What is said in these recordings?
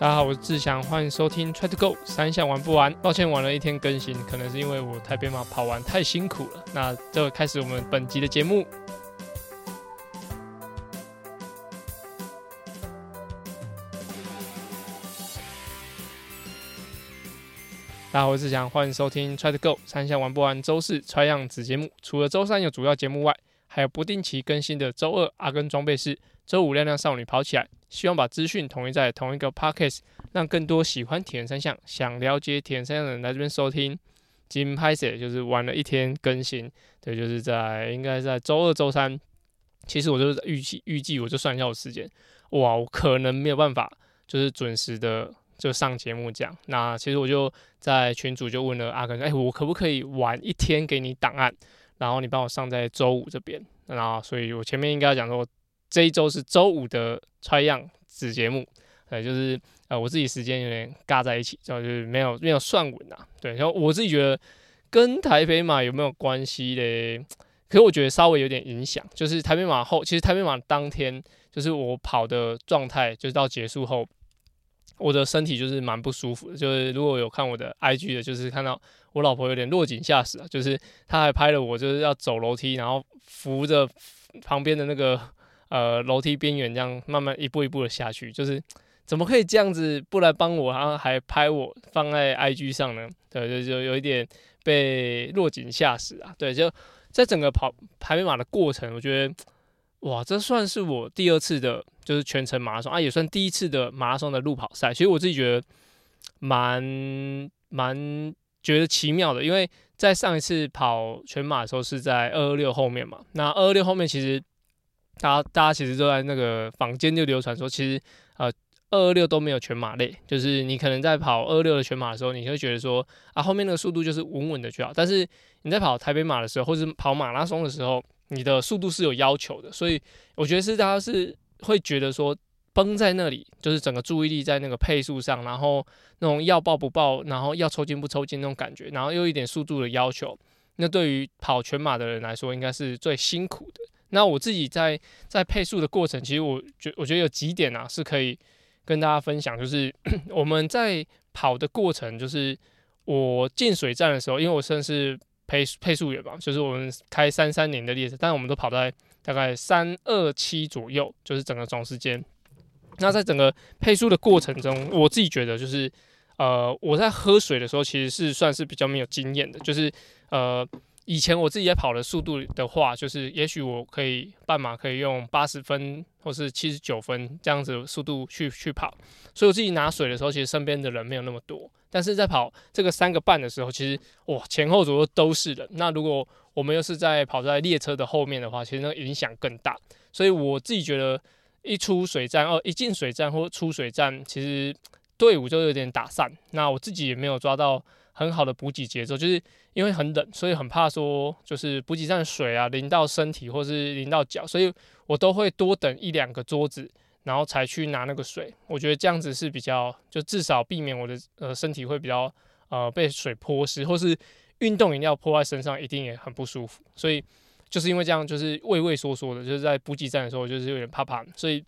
大家好，我是志祥，欢迎收听 Try to Go 三项玩不完。抱歉晚了一天更新，可能是因为我台北马跑完太辛苦了。那就开始我们本集的节目。大家好，我是志祥，欢迎收听 Try to Go 三项玩不完周四 Try 样子节目。除了周三有主要节目外，还有不定期更新的周二阿根装备室，周五亮亮少女跑起来。希望把资讯统一在同一个 podcast，让更多喜欢铁人三项、想了解铁人三项的人来这边收听。今拍摄就是玩了一天更新，对，就是在应该在周二、周三。其实我就是预计预计，我就算一下我时间，哇，我可能没有办法就是准时的就上节目这样。那其实我就在群主就问了阿根，哎，我可不可以晚一天给你档案，然后你帮我上在周五这边？然后，所以我前面应该要讲说。这一周是周五的穿样子节目，呃，就是呃我自己时间有点尬在一起，然后就是没有没有算稳啊。对，然后我自己觉得跟台北马有没有关系嘞？可是我觉得稍微有点影响，就是台北马后，其实台北马当天就是我跑的状态，就是到结束后，我的身体就是蛮不舒服的。就是如果有看我的 IG 的，就是看到我老婆有点落井下石啊，就是她还拍了我就是要走楼梯，然后扶着旁边的那个。呃，楼梯边缘这样慢慢一步一步的下去，就是怎么可以这样子不来帮我，然后还拍我放在 IG 上呢？对，就就有一点被落井下石啊。对，就在整个跑排位马的过程，我觉得哇，这算是我第二次的，就是全程马拉松啊，也算第一次的马拉松的路跑赛。其实我自己觉得蛮蛮觉得奇妙的，因为在上一次跑全马的时候是在二二六后面嘛，那二二六后面其实。大家大家其实都在那个坊间就流传说，其实呃二二六都没有全马累，就是你可能在跑二二六的全马的时候，你会觉得说啊后面那个速度就是稳稳的就好，但是你在跑台北马的时候，或者跑马拉松的时候，你的速度是有要求的，所以我觉得是大家是会觉得说绷在那里，就是整个注意力在那个配速上，然后那种要爆不爆，然后要抽筋不抽筋那种感觉，然后又一点速度的要求，那对于跑全马的人来说，应该是最辛苦的。那我自己在在配速的过程，其实我觉我觉得有几点啊是可以跟大家分享，就是 我们在跑的过程，就是我进水站的时候，因为我算是配配速员嘛，就是我们开三三零的列车，但我们都跑在大概三二七左右，就是整个总时间。那在整个配速的过程中，我自己觉得就是呃我在喝水的时候，其实是算是比较没有经验的，就是呃。以前我自己在跑的速度的话，就是也许我可以半马可以用八十分或是七十九分这样子速度去去跑，所以我自己拿水的时候，其实身边的人没有那么多。但是在跑这个三个半的时候，其实哇前后左右都是人。那如果我们又是在跑在列车的后面的话，其实那影响更大。所以我自己觉得一出水站哦，一进水站或出水站，其实队伍就有点打散。那我自己也没有抓到。很好的补给节奏，就是因为很冷，所以很怕说就是补给站水啊淋到身体或是淋到脚，所以我都会多等一两个桌子，然后才去拿那个水。我觉得这样子是比较，就至少避免我的呃身体会比较呃被水泼湿，或是运动饮料泼在身上，一定也很不舒服。所以就是因为这样，就是畏畏缩缩的，就是在补给站的时候，就是有点怕怕。所以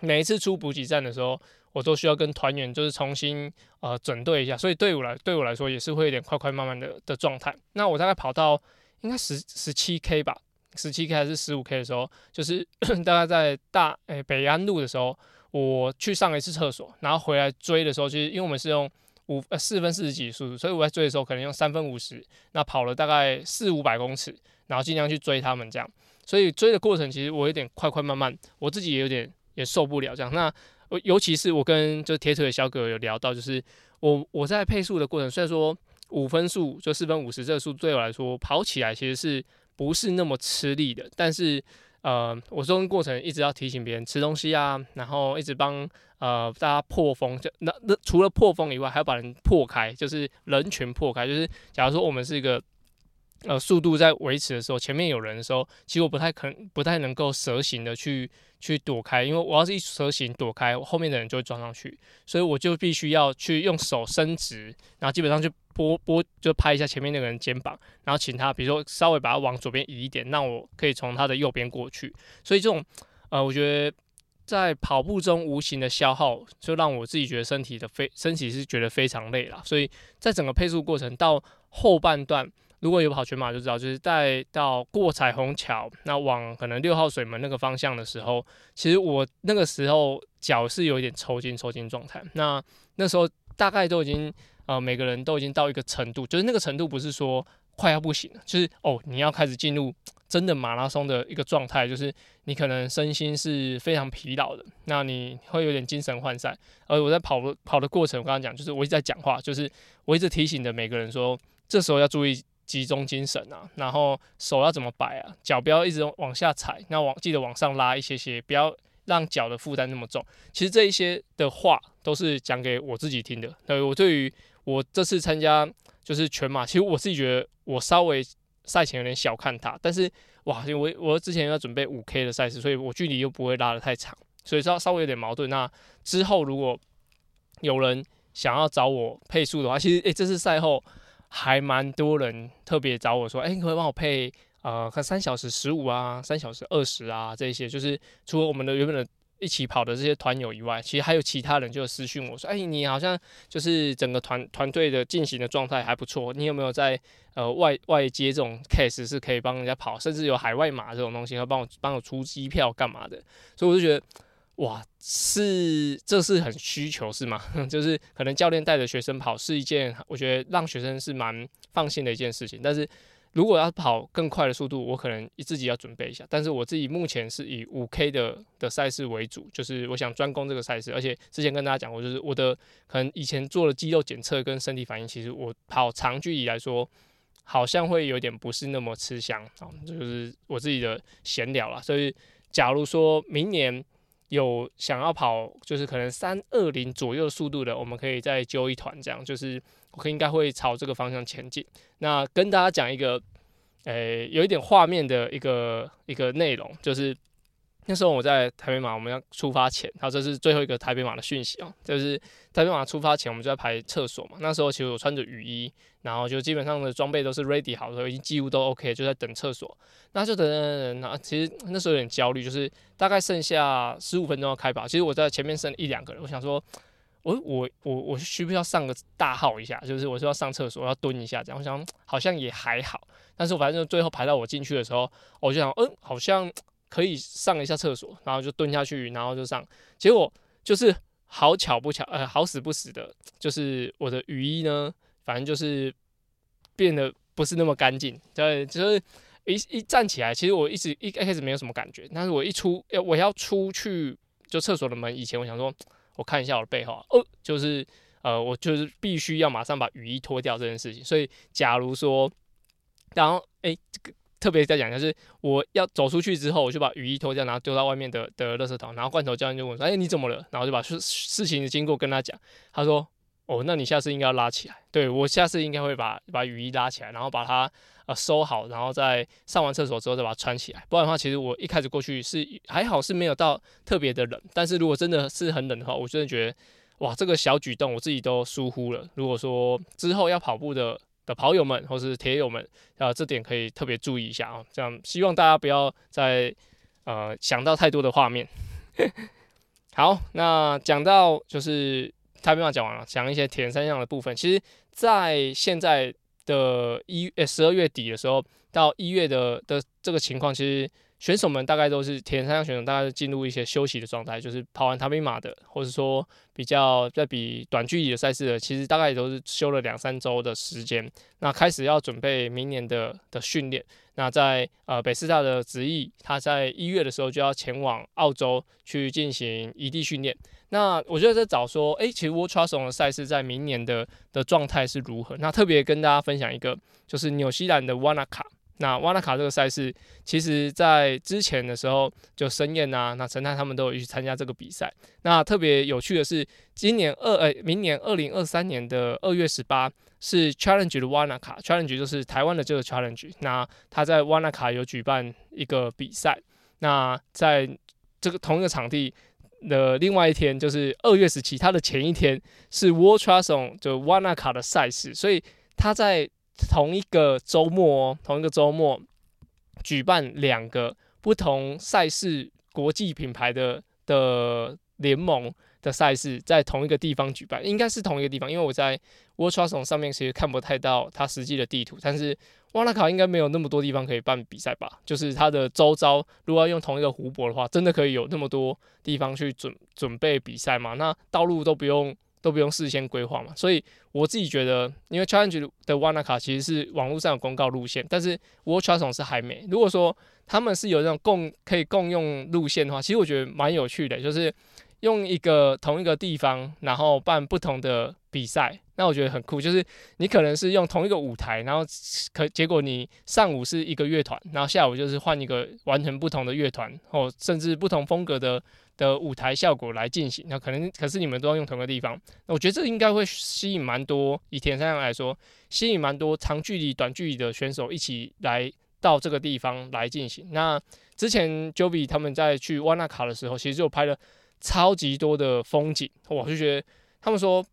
每一次出补给站的时候。我都需要跟团员就是重新呃整队一下，所以对我来对我来说也是会有点快快慢慢的的状态。那我大概跑到应该十十七 K 吧，十七 K 还是十五 K 的时候，就是 大概在大诶北安路的时候，我去上一次厕所，然后回来追的时候，其实因为我们是用五呃四分四十几速度，所以我在追的时候可能用三分五十，那跑了大概四五百公尺，然后尽量去追他们这样。所以追的过程其实我有点快快慢慢，我自己也有点也受不了这样。那我尤其是我跟就是铁腿小哥有聊到，就是我我在配速的过程，虽然说五分速就四分五十这个数对我来说跑起来其实是不是那么吃力的，但是呃，我中间过程一直要提醒别人吃东西啊，然后一直帮呃大家破风，就那那除了破风以外，还要把人破开，就是人群破开，就是假如说我们是一个。呃，速度在维持的时候，前面有人的时候，其实我不太可能、不太能够蛇形的去去躲开，因为我要是一蛇形躲开，后面的人就会撞上去，所以我就必须要去用手伸直，然后基本上就拨拨就拍一下前面那个人肩膀，然后请他，比如说稍微把他往左边移一点，让我可以从他的右边过去。所以这种呃，我觉得在跑步中无形的消耗，就让我自己觉得身体的非身体是觉得非常累了。所以在整个配速过程到后半段，如果有跑全马就知道，就是在到过彩虹桥，那往可能六号水门那个方向的时候，其实我那个时候脚是有一点抽筋抽筋状态。那那时候大概都已经呃每个人都已经到一个程度，就是那个程度不是说快要不行了，就是哦你要开始进入。真的马拉松的一个状态，就是你可能身心是非常疲劳的，那你会有点精神涣散。而我在跑跑的过程，我刚刚讲，就是我一直在讲话，就是我一直提醒着每个人说，这时候要注意集中精神啊，然后手要怎么摆啊，脚不要一直往下踩，那往记得往上拉一些些，不要让脚的负担那么重。其实这一些的话都是讲给我自己听的。对我对于我这次参加就是全马，其实我自己觉得我稍微。赛前有点小看他，但是哇，我我之前要准备五 K 的赛事，所以我距离又不会拉得太长，所以稍稍微有点矛盾。那之后如果有人想要找我配速的话，其实诶，这次赛后还蛮多人特别找我说，诶，你可以帮我配呃，看三小时十五啊，三小时二十啊，这些就是除了我们的原本的。一起跑的这些团友以外，其实还有其他人就私讯我说：“哎，你好像就是整个团团队的进行的状态还不错，你有没有在呃外外接这种 case 是可以帮人家跑，甚至有海外码这种东西，要帮我帮我出机票干嘛的？”所以我就觉得，哇，是这是很需求是吗？就是可能教练带着学生跑是一件我觉得让学生是蛮放心的一件事情，但是。如果要跑更快的速度，我可能自己要准备一下。但是我自己目前是以五 K 的的赛事为主，就是我想专攻这个赛事。而且之前跟大家讲过，就是我的可能以前做了肌肉检测跟身体反应，其实我跑长距离来说，好像会有点不是那么吃香啊。就是我自己的闲聊了。所以假如说明年有想要跑，就是可能三二零左右速度的，我们可以再揪一团，这样就是。我应该会朝这个方向前进。那跟大家讲一个，诶，有一点画面的一个一个内容，就是那时候我在台北马，我们要出发前，然后这是最后一个台北马的讯息哦，就是台北马出发前，我们就在排厕所嘛。那时候其实我穿着雨衣，然后就基本上的装备都是 ready 好的，已经几乎都 OK，就在等厕所。那就等等等等，那其实那时候有点焦虑，就是大概剩下十五分钟要开跑，其实我在前面剩一两个人，我想说。我我我我需不需要上个大号一下？就是我是要上厕所，我要蹲一下这样。我想好像也还好，但是我反正最后排到我进去的时候，我就想，嗯，好像可以上一下厕所，然后就蹲下去，然后就上。结果就是好巧不巧，呃，好死不死的，就是我的雨衣呢，反正就是变得不是那么干净。对，就是一一站起来，其实我一直一开始没有什么感觉，但是我一出我要出去就厕所的门以前，我想说。我看一下我的背后，哦，就是呃，我就是必须要马上把雨衣脱掉这件事情。所以，假如说，然后哎，这个特别在讲，就是我要走出去之后，我就把雨衣脱掉，然后丢到外面的的垃圾桶。然后罐头教练就问说：“哎，你怎么了？”然后就把事事情的经过跟他讲。他说：“哦，那你下次应该要拉起来。对我下次应该会把把雨衣拉起来，然后把它呃。”收好，然后再上完厕所之后再把它穿起来。不然的话，其实我一开始过去是还好是没有到特别的冷。但是如果真的是很冷的话，我真的觉得哇，这个小举动我自己都疏忽了。如果说之后要跑步的的跑友们或是铁友们啊，这点可以特别注意一下啊。这样希望大家不要再呃想到太多的画面。好，那讲到就是太平马讲完了，讲一些铁人三项的部分。其实，在现在。的一呃十二月底的时候到一月的的这个情况，其实选手们大概都是铁人三项选手，大概是进入一些休息的状态，就是跑完塔比马的，或者说比较在比短距离的赛事的，其实大概也都是休了两三周的时间，那开始要准备明年的的训练。那在呃北师大的执意，他在一月的时候就要前往澳洲去进行异地训练。那我觉得在找说，哎，其实 World t r u s t 的赛事在明年的的状态是如何？那特别跟大家分享一个，就是纽西兰的 Wanaka。那瓦纳卡这个赛事，其实在之前的时候，就申燕啊，那陈太他们都有去参加这个比赛。那特别有趣的是，今年二呃，明年二零二三年的二月十八是 Challenge 的瓦纳卡，Challenge 就是台湾的这个 Challenge。那他在瓦纳卡有举办一个比赛。那在这个同一个场地。的另外一天就是二月十七，他的前一天是 World t r u s t 就 Wanaka 的赛事，所以他在同一个周末哦，同一个周末举办两个不同赛事国际品牌的的联盟的赛事在同一个地方举办，应该是同一个地方，因为我在 World t r u s t 上面其实看不太到它实际的地图，但是瓦纳卡应该没有那么多地方可以办比赛吧？就是它的周遭，如果要用同一个湖泊的话，真的可以有那么多地方去准准备比赛吗？那道路都不用。都不用事先规划嘛，所以我自己觉得，因为 Challenge 的 Wana 卡其实是网络上有公告路线，但是 World c h a l l e 是还没。如果说他们是有那种共可以共用路线的话，其实我觉得蛮有趣的，就是用一个同一个地方，然后办不同的比赛，那我觉得很酷。就是你可能是用同一个舞台，然后可结果你上午是一个乐团，然后下午就是换一个完全不同的乐团，或甚至不同风格的。的舞台效果来进行，那可能可是你们都要用同一个地方，那我觉得这应该会吸引蛮多，以田三项来说，吸引蛮多长距离、短距离的选手一起来到这个地方来进行。那之前 Joby 他们在去瓦纳卡的时候，其实就拍了超级多的风景，我就觉得他们说。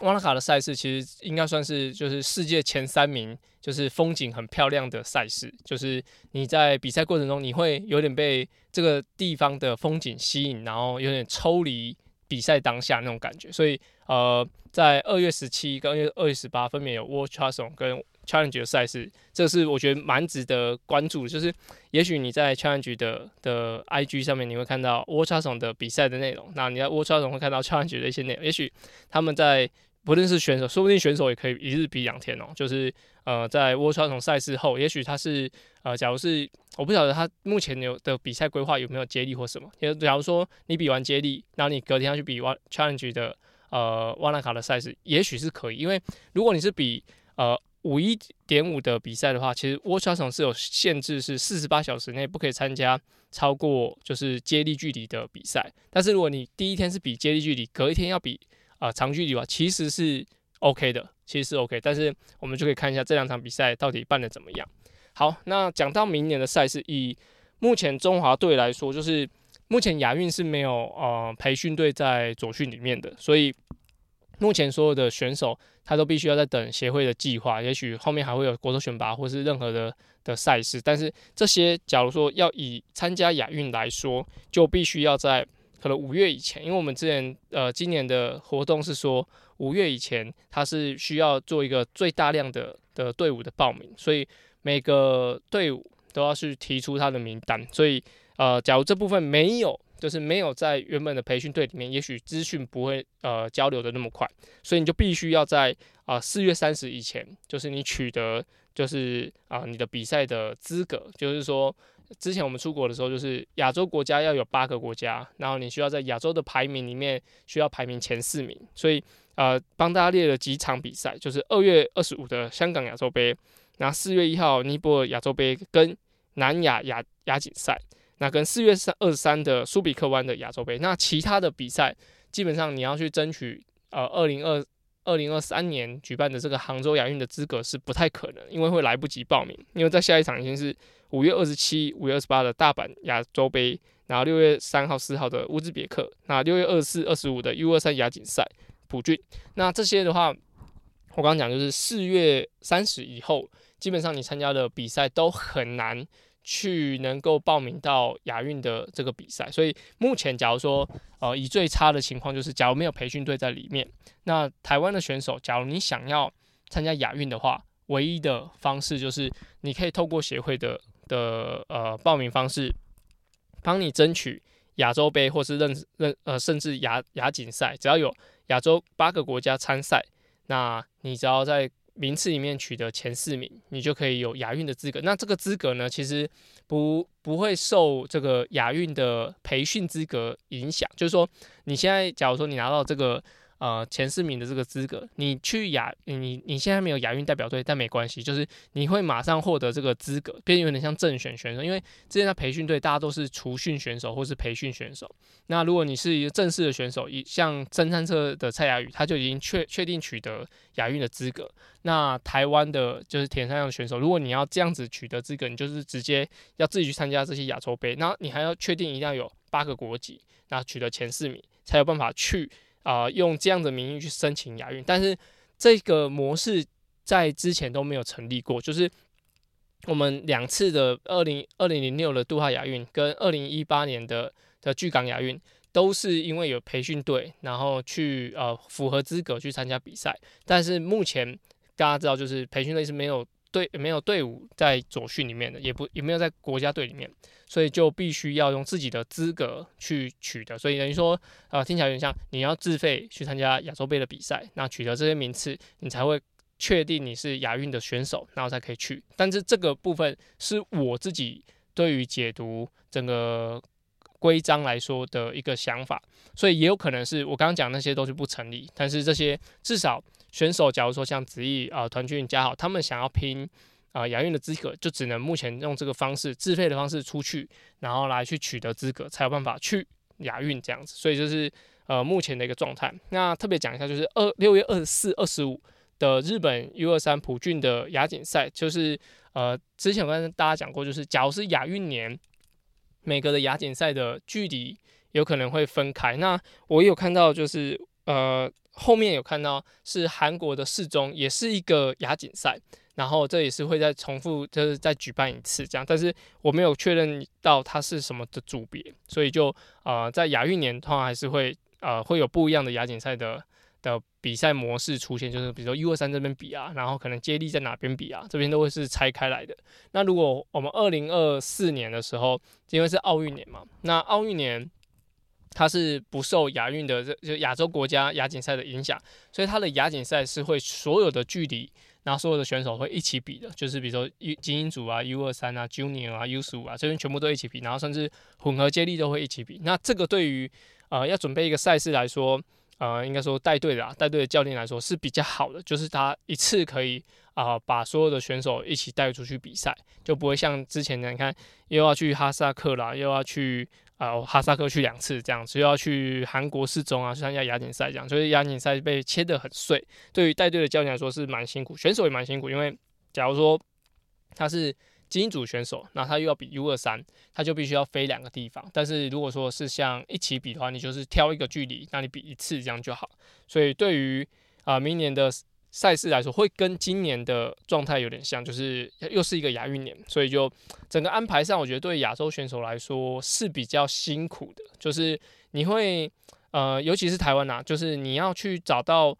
瓦拉卡的赛事其实应该算是就是世界前三名，就是风景很漂亮的赛事。就是你在比赛过程中，你会有点被这个地方的风景吸引，然后有点抽离比赛当下那种感觉。所以，呃，在二月十七跟二月二月十八分别有 World c h a s o n 跟 Challenge 的赛事，这是我觉得蛮值得关注。就是也许你在 Challenge 的的 IG 上面你会看到 World c h a s o n 的比赛的内容，那你在 World c h a s o n 会看到 Challenge 的一些内容。也许他们在不论是选手，说不定选手也可以一日比两天哦。就是呃，在沃川从赛事后，也许他是呃，假如是我不晓得他目前有的比赛规划有没有接力或什么。也假如说你比完接力，然后你隔天要去比 challenge 的呃瓦纳卡的赛事，也许是可以。因为如果你是比呃五一点五的比赛的话，其实沃川从是有限制，是四十八小时内不可以参加超过就是接力距离的比赛。但是如果你第一天是比接力距离，隔一天要比。啊，长距离吧，其实是 OK 的，其实是 OK，但是我们就可以看一下这两场比赛到底办的怎么样。好，那讲到明年的赛事，以目前中华队来说，就是目前亚运是没有呃培训队在左训里面的，所以目前所有的选手他都必须要在等协会的计划，也许后面还会有国手选拔或是任何的的赛事，但是这些假如说要以参加亚运来说，就必须要在。可能五月以前，因为我们之前呃今年的活动是说五月以前，它是需要做一个最大量的的队伍的报名，所以每个队伍都要去提出他的名单。所以呃，假如这部分没有，就是没有在原本的培训队里面，也许资讯不会呃交流的那么快，所以你就必须要在啊四月三十以前，就是你取得就是啊你的比赛的资格，就是说。之前我们出国的时候，就是亚洲国家要有八个国家，然后你需要在亚洲的排名里面需要排名前四名，所以呃帮大家列了几场比赛，就是二月二十五的香港亚洲杯，然后四月一号尼泊尔亚洲杯跟南亚亚亚锦赛，那跟四月三二十三的苏比克湾的亚洲杯，那其他的比赛基本上你要去争取呃二零二二零二三年举办的这个杭州亚运的资格是不太可能，因为会来不及报名，因为在下一场已经是。五月二十七、五月二十八的大阪亚洲杯，然后六月三号、四号的乌兹别克，那六月二十四、二十五的 U 二三亚锦赛普郡，那这些的话，我刚刚讲就是四月三十以后，基本上你参加的比赛都很难去能够报名到亚运的这个比赛。所以目前，假如说呃以最差的情况就是，假如没有培训队在里面，那台湾的选手，假如你想要参加亚运的话，唯一的方式就是你可以透过协会的。的呃报名方式，帮你争取亚洲杯或是认认呃甚至亚亚锦赛，只要有亚洲八个国家参赛，那你只要在名次里面取得前四名，你就可以有亚运的资格。那这个资格呢，其实不不会受这个亚运的培训资格影响，就是说你现在假如说你拿到这个。呃，前四名的这个资格，你去亚，你你现在没有亚运代表队，但没关系，就是你会马上获得这个资格，变有点像正选选手。因为之前在培训队，大家都是除训选手或是培训选手。那如果你是一个正式的选手，一像登山车的蔡雅宇，他就已经确确定取得亚运的资格。那台湾的就是田三项选手，如果你要这样子取得资格，你就是直接要自己去参加这些亚洲杯，那你还要确定一定要有八个国籍，那取得前四名才有办法去。啊，用这样的名义去申请亚运，但是这个模式在之前都没有成立过。就是我们两次的二零二零零六的杜哈亚运跟二零一八年的的巨港亚运，都是因为有培训队，然后去呃符合资格去参加比赛。但是目前大家知道，就是培训队是没有队没有队伍在左训里面的，也不也没有在国家队里面，所以就必须要用自己的资格去取得。所以等于说，呃，听起来有点像你要自费去参加亚洲杯的比赛，那取得这些名次，你才会。确定你是亚运的选手，然后才可以去。但是这个部分是我自己对于解读整个规章来说的一个想法，所以也有可能是我刚刚讲那些都是不成立。但是这些至少选手，假如说像子毅啊、团俊嘉好，他们想要拼啊亚运的资格，就只能目前用这个方式自费的方式出去，然后来去取得资格，才有办法去亚运这样子。所以就是呃目前的一个状态。那特别讲一下，就是二六月二十四、二十五。的日本 U 二三普俊的亚锦赛，就是呃，之前我跟大家讲过，就是假如是亚运年，每个的亚锦赛的距离有可能会分开。那我有看到，就是呃，后面有看到是韩国的世中，也是一个亚锦赛，然后这也是会再重复，就是再举办一次这样，但是我没有确认到它是什么的组别，所以就呃，在亚运年的话，还是会呃会有不一样的亚锦赛的。的比赛模式出现，就是比如说 U 二三这边比啊，然后可能接力在哪边比啊，这边都会是拆开来的。那如果我们二零二四年的时候，因为是奥运年嘛，那奥运年它是不受亚运的这就亚洲国家亚锦赛的影响，所以它的亚锦赛是会所有的距离，然后所有的选手会一起比的，就是比如说 U 精英组啊、U 二三啊、Junior 啊、U 十五啊这边全部都一起比，然后甚至混合接力都会一起比。那这个对于呃要准备一个赛事来说，呃，应该说带队的啊，带队的教练来说是比较好的，就是他一次可以啊把所有的选手一起带出去比赛，就不会像之前你看又要去哈萨克啦，又要去啊哈萨克去两次这样子，又要去韩国四中啊去参加亚锦赛这样，所以亚锦赛被切得很碎，对于带队的教练来说是蛮辛苦，选手也蛮辛苦，因为假如说他是。精英组选手，那他又要比 U 二三，他就必须要飞两个地方。但是如果说是像一起比的话，你就是挑一个距离，那你比一次这样就好。所以对于啊明年的赛事来说，会跟今年的状态有点像，就是又是一个亚运年，所以就整个安排上，我觉得对亚洲选手来说是比较辛苦的。就是你会呃，尤其是台湾呐，就是你要去找到。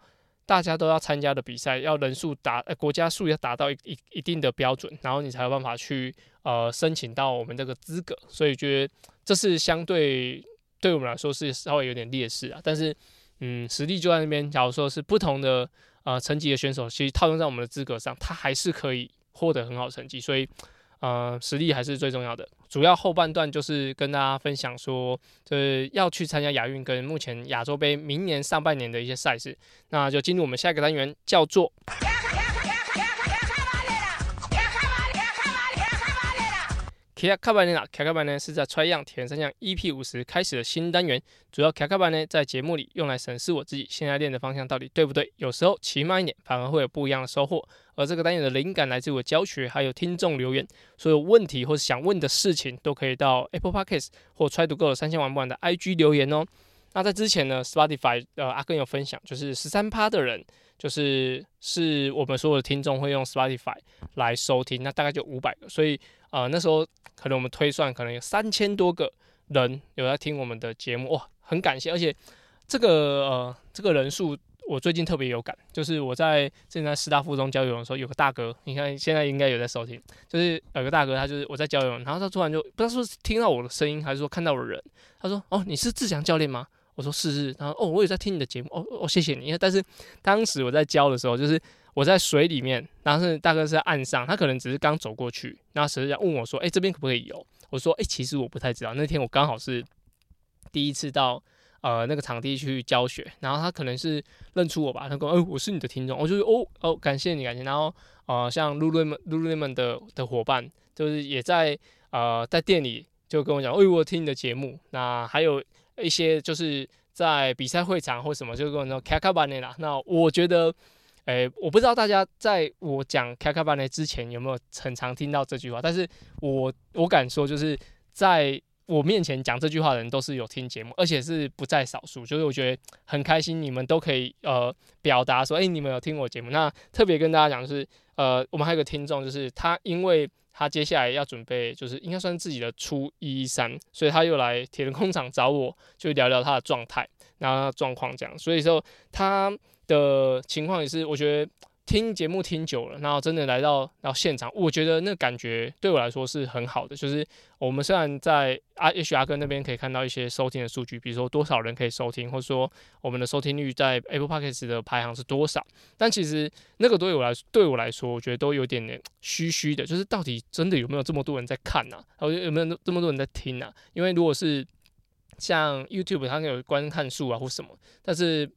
大家都要参加的比赛，要人数达呃国家数要达到一一一定的标准，然后你才有办法去呃申请到我们这个资格。所以觉得这是相对对我们来说是稍微有点劣势啊。但是嗯，实力就在那边。假如说是不同的呃成绩的选手，其实套用在我们的资格上，他还是可以获得很好成绩。所以。呃，实力还是最重要的。主要后半段就是跟大家分享说，就是要去参加亚运跟目前亚洲杯明年上半年的一些赛事。那就进入我们下一个单元，叫做。卡卡班呢？卡卡班呢是在 Try 样铁人三项 EP 五十开始的新单元。主要卡卡班呢在节目里用来审视我自己现在练的方向到底对不对。有时候骑慢一点，反而会有不一样的收获。而这个单元的灵感来自我教学，还有听众留言。所有问题或是想问的事情，都可以到 Apple Podcast 或 Try to Go 三千玩不完的 IG 留言哦。那在之前呢，Spotify 呃阿根有分享，就是十三趴的人，就是是我们所有的听众会用 Spotify 来收听，那大概就五百个，所以。啊，那时候可能我们推算，可能有三千多个人有在听我们的节目，哇，很感谢。而且这个呃，这个人数我最近特别有感，就是我在正在师大附中教游泳的时候，有个大哥，你看现在应该有在收听，就是有个大哥，他就是我在教游泳，然后他突然就不知道是听到我的声音，还是说看到了人，他说：“哦，你是志强教练吗？”我说：“是是。”然后哦，我也在听你的节目，哦哦，谢谢你。但是当时我在教的时候，就是。我在水里面，然后是大哥是在岸上，他可能只是刚走过去，然后实际上问我说：“哎，这边可不可以游？”我说：“哎，其实我不太知道。那天我刚好是第一次到呃那个场地去教学，然后他可能是认出我吧，他说：‘哦，我是你的听众。’我就说：‘哦哦，感谢你，感谢。’然后呃，像露露们、露露们的的伙伴，就是也在呃在店里就跟我讲：‘哎，我听你的节目。’那还有一些就是在比赛会场或什么，就跟我说：‘卡卡巴内啦。’那我觉得。诶，我不知道大家在我讲开开班呢之前有没有很常听到这句话，但是我我敢说，就是在我面前讲这句话的人都是有听节目，而且是不在少数，就是我觉得很开心，你们都可以呃表达说，哎，你们有听我节目。那特别跟大家讲是，呃，我们还有个听众，就是他因为他接下来要准备，就是应该算自己的初一三，所以他又来铁人工厂找我，就聊聊他的状态，然后状况这样。所以说他的情况也是，我觉得。听节目听久了，然后真的来到到现场，我觉得那感觉对我来说是很好的。就是我们虽然在阿 H 阿哥那边可以看到一些收听的数据，比如说多少人可以收听，或者说我们的收听率在 Apple Podcast 的排行是多少，但其实那个对我来对我来说，我觉得都有点点虚虚的。就是到底真的有没有这么多人在看呢？有有没有这么多人在听呢？因为如果是像 YouTube，它有观看数啊或什么，但是。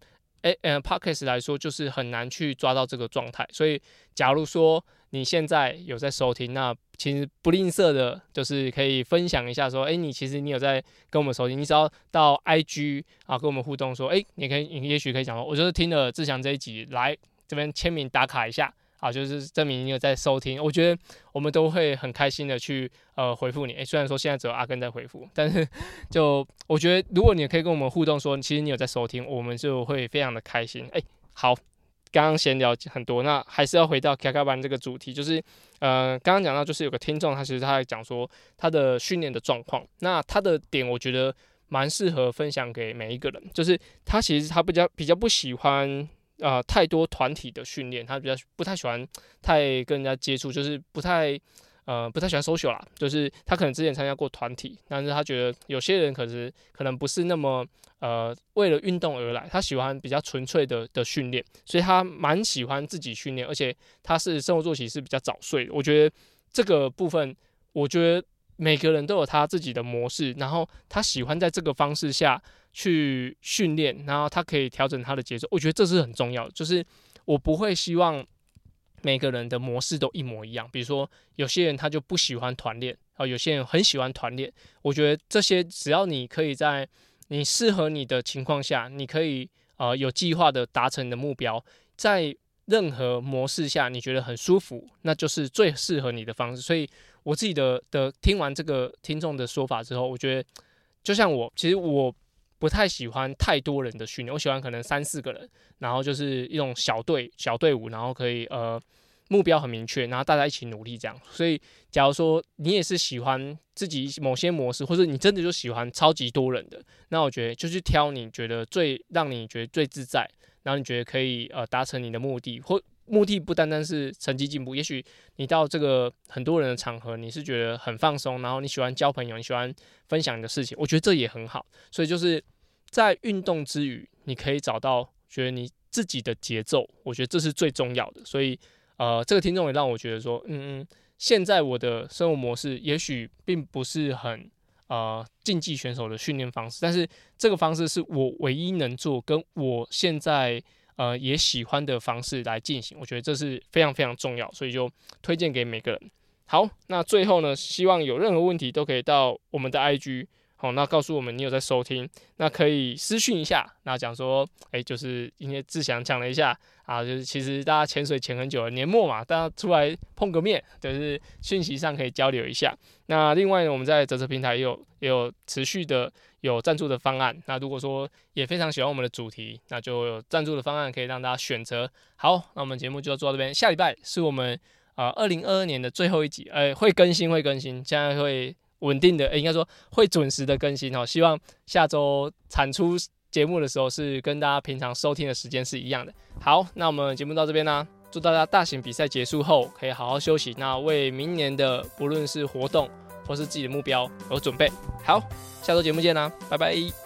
诶，嗯，Podcast 来说就是很难去抓到这个状态，所以假如说你现在有在收听，那其实不吝啬的，就是可以分享一下，说，诶，你其实你有在跟我们收听，你只要到 IG 啊跟我们互动，说，诶，你可以，你也许可以讲说，我就是听了志祥这一集，来这边签名打卡一下。啊，就是证明你有在收听，我觉得我们都会很开心的去呃回复你。诶，虽然说现在只有阿根在回复，但是就我觉得如果你可以跟我们互动，说其实你有在收听，我们就会非常的开心。诶，好，刚刚闲聊很多，那还是要回到卡卡班这个主题，就是呃刚刚讲到就是有个听众，他其实他在讲说他的训练的状况，那他的点我觉得蛮适合分享给每一个人，就是他其实他比较比较不喜欢。啊，太多团体的训练，他比较不太喜欢太跟人家接触，就是不太呃不太喜欢 social 啦。就是他可能之前参加过团体，但是他觉得有些人可是可能不是那么呃为了运动而来，他喜欢比较纯粹的的训练，所以他蛮喜欢自己训练，而且他是生活作息是比较早睡。我觉得这个部分，我觉得每个人都有他自己的模式，然后他喜欢在这个方式下。去训练，然后他可以调整他的节奏，我觉得这是很重要的。就是我不会希望每个人的模式都一模一样。比如说，有些人他就不喜欢团练，啊，有些人很喜欢团练。我觉得这些只要你可以在你适合你的情况下，你可以呃有计划的达成你的目标，在任何模式下你觉得很舒服，那就是最适合你的方式。所以我自己的的听完这个听众的说法之后，我觉得就像我，其实我。不太喜欢太多人的训练，我喜欢可能三四个人，然后就是一种小队小队伍，然后可以呃目标很明确，然后大家一起努力这样。所以，假如说你也是喜欢自己某些模式，或者你真的就喜欢超级多人的，那我觉得就去挑你觉得最让你觉得最自在，然后你觉得可以呃达成你的目的，或目的不单单是成绩进步，也许你到这个很多人的场合，你是觉得很放松，然后你喜欢交朋友，你喜欢分享你的事情，我觉得这也很好。所以就是。在运动之余，你可以找到觉得你自己的节奏，我觉得这是最重要的。所以，呃，这个听众也让我觉得说，嗯嗯，现在我的生活模式也许并不是很呃竞技选手的训练方式，但是这个方式是我唯一能做，跟我现在呃也喜欢的方式来进行。我觉得这是非常非常重要，所以就推荐给每个人。好，那最后呢，希望有任何问题都可以到我们的 IG。好，那告诉我们你有在收听，那可以私讯一下，那讲说，哎，就是因为志祥讲了一下啊，就是其实大家潜水潜很久了，年末嘛，大家出来碰个面，就是讯息上可以交流一下。那另外呢，我们在泽泽平台也有也有持续的有赞助的方案。那如果说也非常喜欢我们的主题，那就有赞助的方案可以让大家选择。好，那我们节目就做到这边，下礼拜是我们啊二零二二年的最后一集，哎，会更新会更新，现在会。稳定的，应该说会准时的更新哦。希望下周产出节目的时候是跟大家平常收听的时间是一样的。好，那我们节目到这边呢，祝大家大型比赛结束后可以好好休息，那为明年的不论是活动或是自己的目标有准备。好，下周节目见啦，拜拜。